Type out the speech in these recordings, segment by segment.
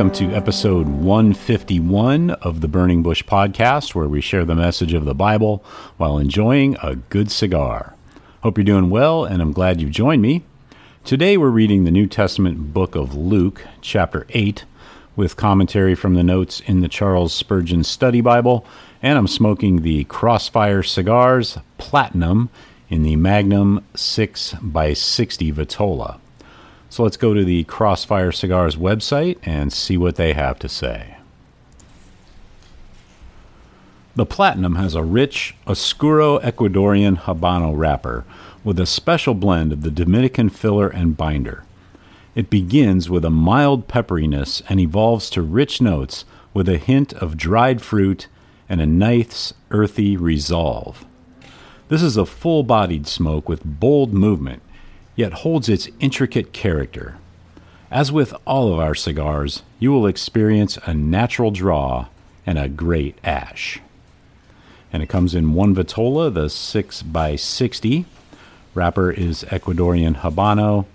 Welcome to episode 151 of the Burning Bush podcast, where we share the message of the Bible while enjoying a good cigar. Hope you're doing well, and I'm glad you've joined me. Today we're reading the New Testament book of Luke, chapter 8, with commentary from the notes in the Charles Spurgeon Study Bible, and I'm smoking the Crossfire Cigars Platinum in the Magnum 6x60 Vitola. So let's go to the Crossfire Cigars website and see what they have to say. The Platinum has a rich Oscuro Ecuadorian Habano wrapper with a special blend of the Dominican filler and binder. It begins with a mild pepperiness and evolves to rich notes with a hint of dried fruit and a nice, earthy resolve. This is a full bodied smoke with bold movement yet holds its intricate character. As with all of our cigars, you will experience a natural draw and a great ash. And it comes in one Vitola, the 6x60. Wrapper is Ecuadorian Habano.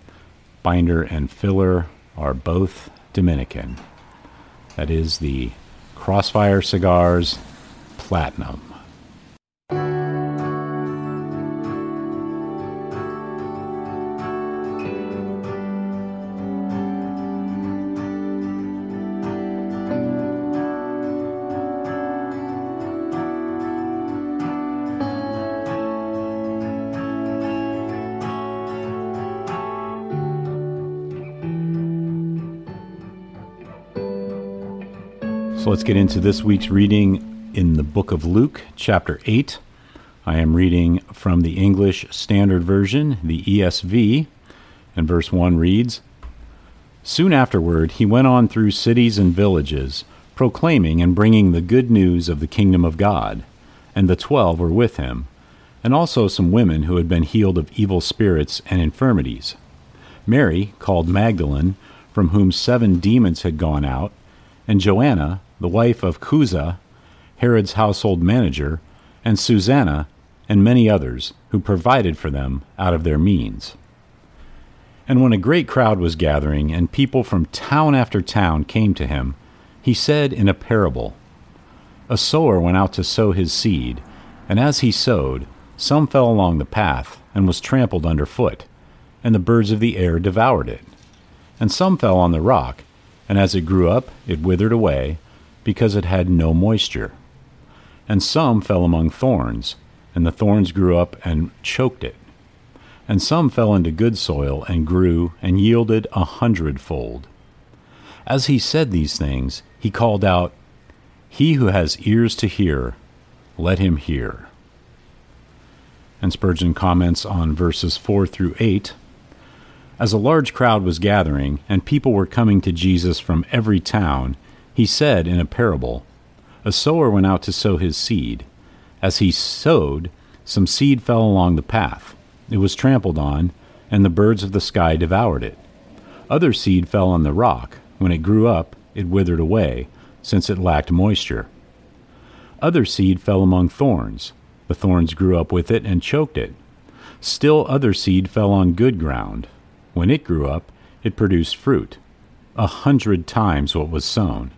Binder and filler are both Dominican. That is the Crossfire Cigars Platinum. So let's get into this week's reading in the book of Luke, chapter 8. I am reading from the English Standard Version, the ESV, and verse 1 reads Soon afterward, he went on through cities and villages, proclaiming and bringing the good news of the kingdom of God. And the twelve were with him, and also some women who had been healed of evil spirits and infirmities. Mary, called Magdalene, from whom seven demons had gone out, and Joanna, the wife of Chuza, Herod's household manager, and Susanna, and many others, who provided for them out of their means. And when a great crowd was gathering, and people from town after town came to him, he said in a parable A sower went out to sow his seed, and as he sowed, some fell along the path, and was trampled under foot, and the birds of the air devoured it. And some fell on the rock, and as it grew up, it withered away because it had no moisture. And some fell among thorns, and the thorns grew up and choked it. And some fell into good soil and grew and yielded a hundredfold. As he said these things, he called out, He who has ears to hear, let him hear. And Spurgeon comments on verses 4 through 8. As a large crowd was gathering, and people were coming to Jesus from every town, he said in a parable A sower went out to sow his seed. As he sowed, some seed fell along the path. It was trampled on, and the birds of the sky devoured it. Other seed fell on the rock. When it grew up, it withered away, since it lacked moisture. Other seed fell among thorns. The thorns grew up with it and choked it. Still other seed fell on good ground. When it grew up, it produced fruit, a hundred times what was sown.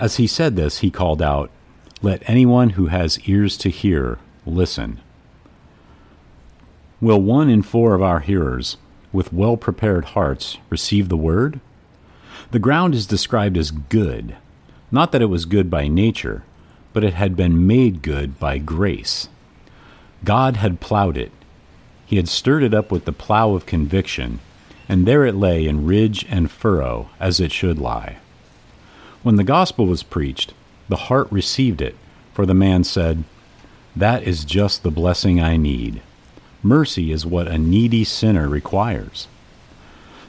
As he said this, he called out, Let anyone who has ears to hear listen. Will one in four of our hearers, with well prepared hearts, receive the word? The ground is described as good, not that it was good by nature, but it had been made good by grace. God had plowed it. He had stirred it up with the plow of conviction, and there it lay in ridge and furrow as it should lie. When the gospel was preached, the heart received it, for the man said, That is just the blessing I need. Mercy is what a needy sinner requires.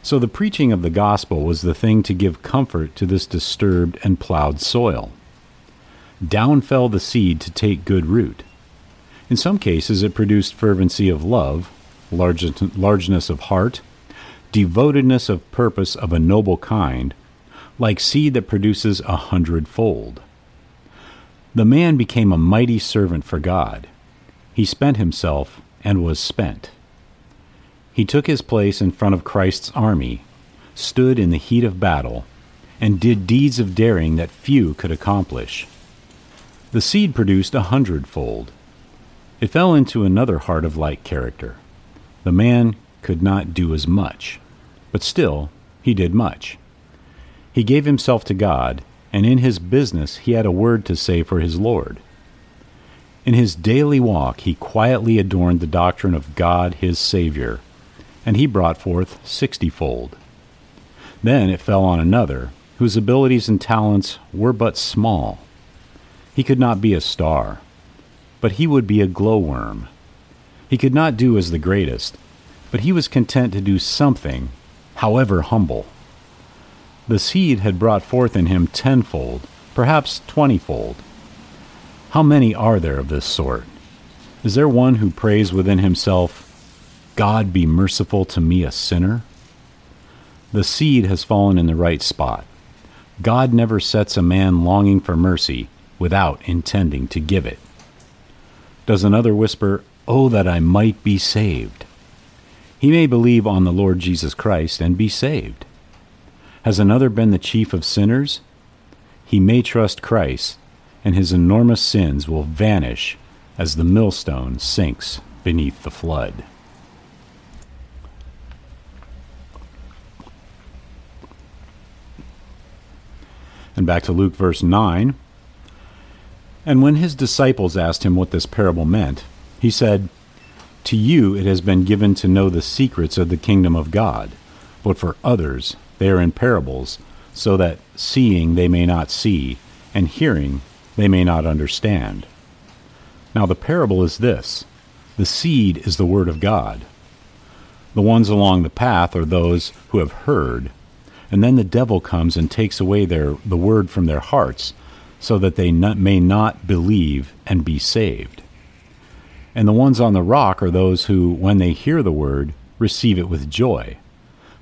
So the preaching of the gospel was the thing to give comfort to this disturbed and plowed soil. Down fell the seed to take good root. In some cases, it produced fervency of love, largeness of heart, devotedness of purpose of a noble kind, like seed that produces a hundredfold. The man became a mighty servant for God. He spent himself and was spent. He took his place in front of Christ's army, stood in the heat of battle, and did deeds of daring that few could accomplish. The seed produced a hundredfold. It fell into another heart of like character. The man could not do as much, but still he did much. He gave himself to God, and in his business he had a word to say for his Lord. In his daily walk he quietly adorned the doctrine of God his Savior, and he brought forth sixtyfold. Then it fell on another, whose abilities and talents were but small he could not be a star, but he would be a glowworm. He could not do as the greatest, but he was content to do something, however humble. The seed had brought forth in him tenfold, perhaps twentyfold. How many are there of this sort? Is there one who prays within himself, God be merciful to me, a sinner? The seed has fallen in the right spot. God never sets a man longing for mercy without intending to give it. Does another whisper, Oh, that I might be saved? He may believe on the Lord Jesus Christ and be saved. Has another been the chief of sinners? He may trust Christ, and his enormous sins will vanish as the millstone sinks beneath the flood. And back to Luke verse 9. And when his disciples asked him what this parable meant, he said, To you it has been given to know the secrets of the kingdom of God, but for others they are in parables, so that seeing they may not see, and hearing they may not understand. Now the parable is this the seed is the word of God. The ones along the path are those who have heard, and then the devil comes and takes away their, the word from their hearts so that they not, may not believe and be saved. And the ones on the rock are those who, when they hear the word, receive it with joy.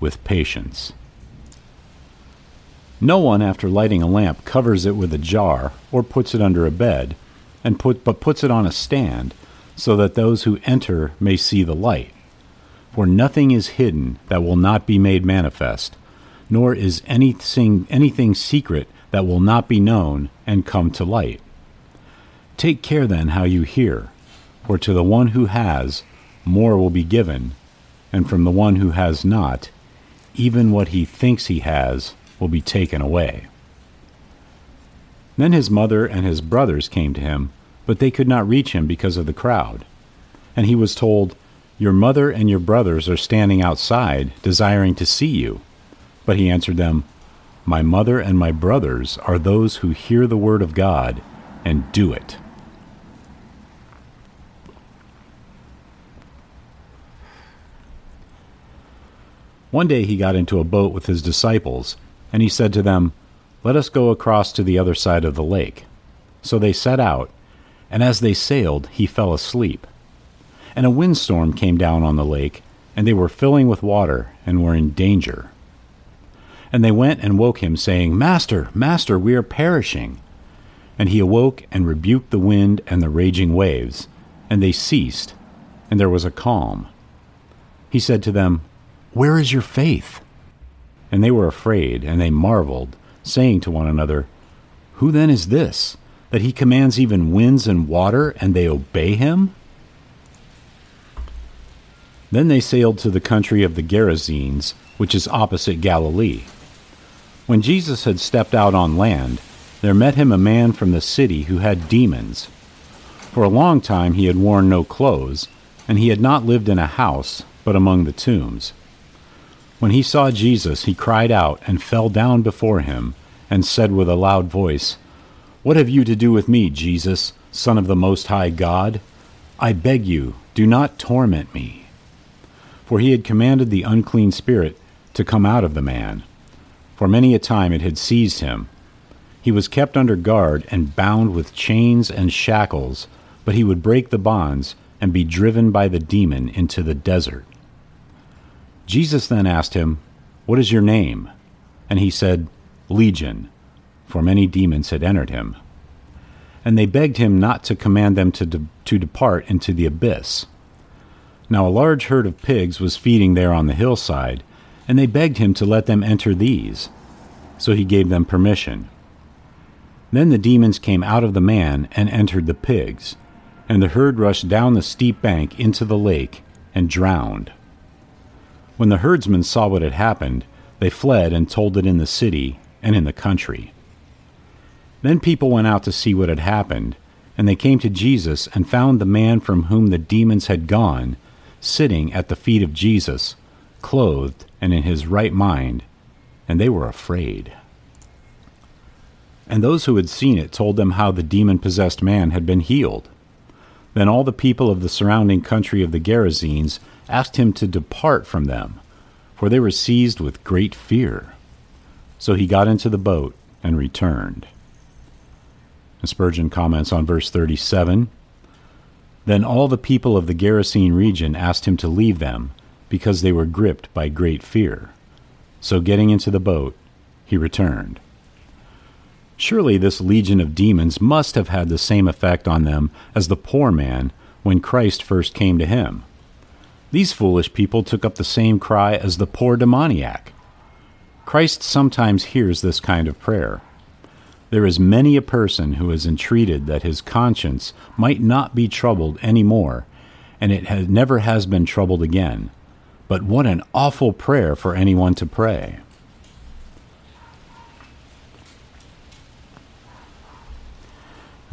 with patience. No one, after lighting a lamp, covers it with a jar or puts it under a bed, and put, but puts it on a stand, so that those who enter may see the light. For nothing is hidden that will not be made manifest, nor is anything, anything secret that will not be known and come to light. Take care then how you hear, for to the one who has, more will be given, and from the one who has not, even what he thinks he has will be taken away. Then his mother and his brothers came to him, but they could not reach him because of the crowd. And he was told, Your mother and your brothers are standing outside, desiring to see you. But he answered them, my mother and my brothers are those who hear the word of God and do it. One day he got into a boat with his disciples, and he said to them, Let us go across to the other side of the lake. So they set out, and as they sailed, he fell asleep. And a windstorm came down on the lake, and they were filling with water, and were in danger. And they went and woke him, saying, Master, Master, we are perishing. And he awoke and rebuked the wind and the raging waves, and they ceased, and there was a calm. He said to them, where is your faith? And they were afraid, and they marveled, saying to one another, Who then is this, that he commands even winds and water, and they obey him? Then they sailed to the country of the Gerasenes, which is opposite Galilee. When Jesus had stepped out on land, there met him a man from the city who had demons. For a long time he had worn no clothes, and he had not lived in a house, but among the tombs. When he saw Jesus, he cried out and fell down before him, and said with a loud voice, What have you to do with me, Jesus, Son of the Most High God? I beg you, do not torment me. For he had commanded the unclean spirit to come out of the man. For many a time it had seized him. He was kept under guard and bound with chains and shackles, but he would break the bonds and be driven by the demon into the desert. Jesus then asked him, What is your name? And he said, Legion, for many demons had entered him. And they begged him not to command them to, de- to depart into the abyss. Now a large herd of pigs was feeding there on the hillside, and they begged him to let them enter these. So he gave them permission. Then the demons came out of the man and entered the pigs, and the herd rushed down the steep bank into the lake and drowned. When the herdsmen saw what had happened, they fled and told it in the city and in the country. Then people went out to see what had happened, and they came to Jesus and found the man from whom the demons had gone sitting at the feet of Jesus, clothed and in his right mind, and they were afraid. And those who had seen it told them how the demon possessed man had been healed. Then all the people of the surrounding country of the Gerasenes asked him to depart from them, for they were seized with great fear. So he got into the boat and returned. And Spurgeon comments on verse 37 Then all the people of the Gerasene region asked him to leave them, because they were gripped by great fear. So getting into the boat, he returned. Surely this legion of demons must have had the same effect on them as the poor man when Christ first came to him. These foolish people took up the same cry as the poor demoniac. Christ sometimes hears this kind of prayer. There is many a person who has entreated that his conscience might not be troubled any more, and it has, never has been troubled again. But what an awful prayer for anyone to pray!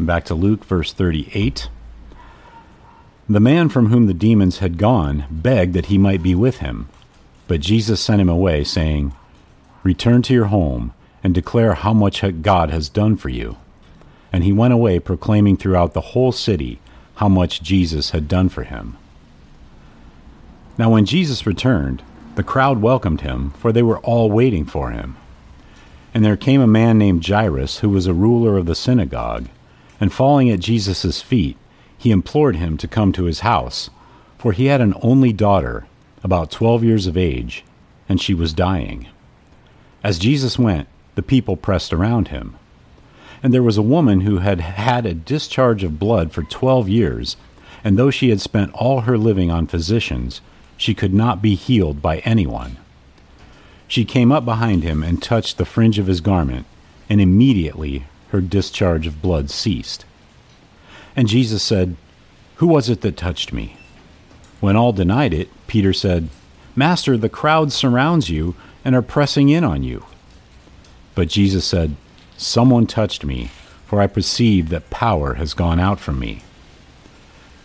Back to Luke, verse 38. The man from whom the demons had gone begged that he might be with him, but Jesus sent him away, saying, Return to your home and declare how much God has done for you. And he went away proclaiming throughout the whole city how much Jesus had done for him. Now, when Jesus returned, the crowd welcomed him, for they were all waiting for him. And there came a man named Jairus, who was a ruler of the synagogue, and falling at Jesus' feet, he implored him to come to his house, for he had an only daughter, about twelve years of age, and she was dying. As Jesus went, the people pressed around him. And there was a woman who had had a discharge of blood for twelve years, and though she had spent all her living on physicians, she could not be healed by anyone. She came up behind him and touched the fringe of his garment, and immediately her discharge of blood ceased. And Jesus said, Who was it that touched me? When all denied it, Peter said, Master, the crowd surrounds you and are pressing in on you. But Jesus said, Someone touched me, for I perceive that power has gone out from me.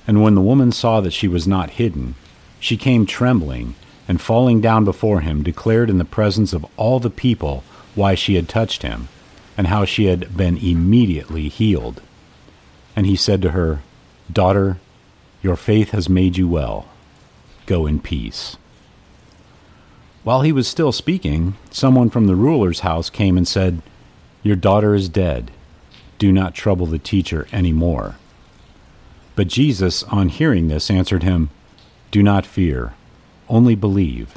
And when the woman saw that she was not hidden, she came trembling, and falling down before him, declared in the presence of all the people why she had touched him, and how she had been immediately healed. And he said to her, Daughter, your faith has made you well. Go in peace. While he was still speaking, someone from the ruler's house came and said, Your daughter is dead. Do not trouble the teacher any more. But Jesus, on hearing this, answered him, Do not fear, only believe,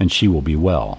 and she will be well.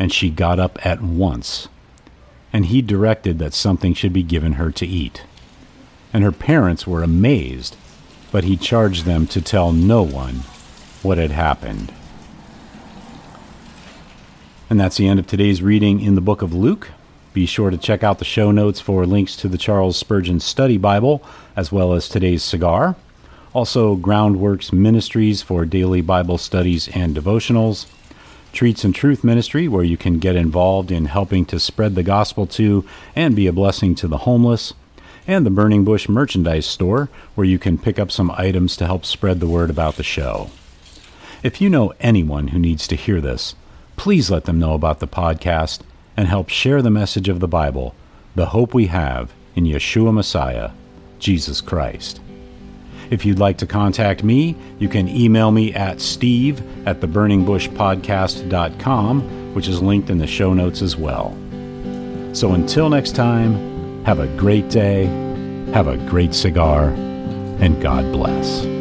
and she got up at once. And he directed that something should be given her to eat. And her parents were amazed, but he charged them to tell no one what had happened. And that's the end of today's reading in the book of Luke. Be sure to check out the show notes for links to the Charles Spurgeon Study Bible, as well as today's cigar. Also, Groundworks Ministries for daily Bible studies and devotionals. Treats and Truth Ministry, where you can get involved in helping to spread the gospel to and be a blessing to the homeless. And the Burning Bush Merchandise Store, where you can pick up some items to help spread the word about the show. If you know anyone who needs to hear this, please let them know about the podcast and help share the message of the Bible, the hope we have in Yeshua Messiah, Jesus Christ. If you'd like to contact me, you can email me at steve at theburningbushpodcast.com, which is linked in the show notes as well. So until next time, have a great day, have a great cigar, and God bless.